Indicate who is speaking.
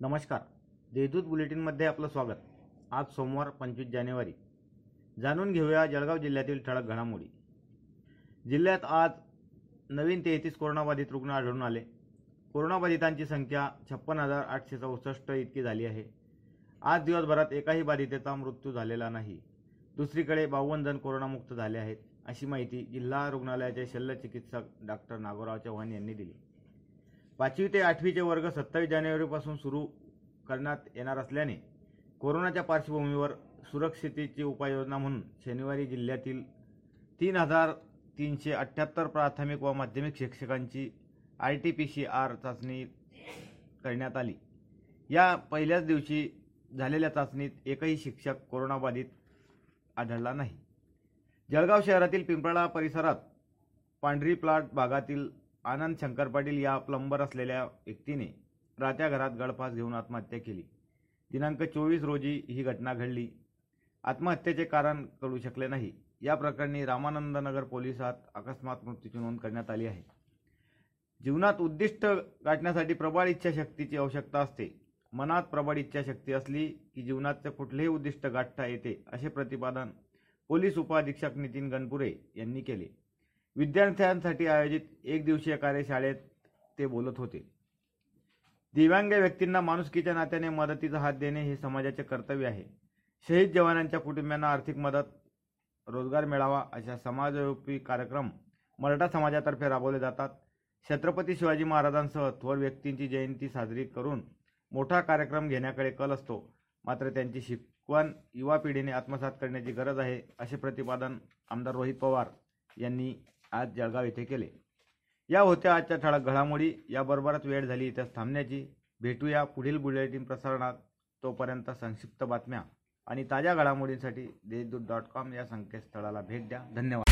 Speaker 1: नमस्कार. देशदूत बुलेटिनमध्ये आपलं स्वागत. आज सोमवार पंचवीस जानेवारी. जाणून घेऊया जळगाव जिल्ह्यातील ठळक घडामोडी. जिल्ह्यात आज नवीन तेहतीस कोरोनाबाधित रुग्ण आढळून आले. कोरोनाबाधितांची संख्या छप्पन हजार आठशे चौसष्ट इतकी झाली आहे. आज दिवसभरात एकाही बाधितेचा मृत्यू झालेला नाही. दुसरीकडे बावन्न जण कोरोनामुक्त झाले आहेत अशी माहिती जिल्हा रुग्णालयाचे शल्यचिकित्सक डॉक्टर नागोराव चव्हाण यांनी दिली. पाचवी ते आठवीचे वर्ग सत्तावीस जानेवारीपासून सुरू करण्यात येणार असल्याने कोरोनाच्या पार्श्वभूमीवर सुरक्षितेची उपाययोजना म्हणून शनिवारी जिल्ह्यातील तीन हजार तीनशे अठ्ठ्याहत्तर प्राथमिक व माध्यमिक शिक्षकांची R T P C R चाचणी करण्यात आली. या पहिल्याच दिवशी झालेल्या चाचणीत एकही शिक्षक कोरोनाबाधित आढळला नाही. जळगाव शहरातील पिंपळा परिसरात पांढरी प्लाट भागातील आनंद शंकर पाटील या प्लंबर असलेल्या व्यक्तीने राहत्या घरात गळफास घेऊन आत्महत्या केली. दिनांक चोवीस रोजी ही घटना घडली. आत्महत्येचे कारण कळू शकले नाही. या प्रकरणी रामानंदनगर पोलिसात अकस्मात मृत्यूची नोंद करण्यात आली आहे. जीवनात उद्दिष्ट गाठण्यासाठी प्रबळ इच्छाशक्तीची आवश्यकता असते. मनात प्रबळ इच्छाशक्ती असली की जीवनाचे कुठलेही उद्दिष्ट गाठता येते असे प्रतिपादन पोलीस उपअधीक्षक नितीन गणपुरे यांनी केले. विद्यार्थ्यांसाठी आयोजित एक दिवसीय कार्यशाळेत ते बोलत होते. दिव्यांग व्यक्तींना माणुसकीच्या नात्याने मदतीचा हात देणे हे समाजाचे कर्तव्य आहे. शहीद जवानांच्या कुटुंबियांना आर्थिक मदत रोजगार मिळावा अशा समाजोपयोगी कार्यक्रम मराठा समाजातर्फे राबवले जातात. छत्रपती शिवाजी महाराजांसह थोर व्यक्तींची जयंती साजरी करून मोठा कार्यक्रम घेण्याकडे कल असतो. मात्र त्यांची शिकवण युवा पिढीने आत्मसात करण्याची गरज आहे असे प्रतिपादन आमदार रोहित पवार यांनी आज जळगाव येथे केले. या होत्या आजच्या ठळक घडामोडी. याबरोबरच वेळ झाली इथंच थांबण्याची. भेटूया पुढील बुलेटिन प्रसारणात. तोपर्यंत संक्षिप्त बातम्या आणि ताज्या घडामोडींसाठी देशदूत डॉट कॉम या संकेतस्थळाला भेट द्या. धन्यवाद.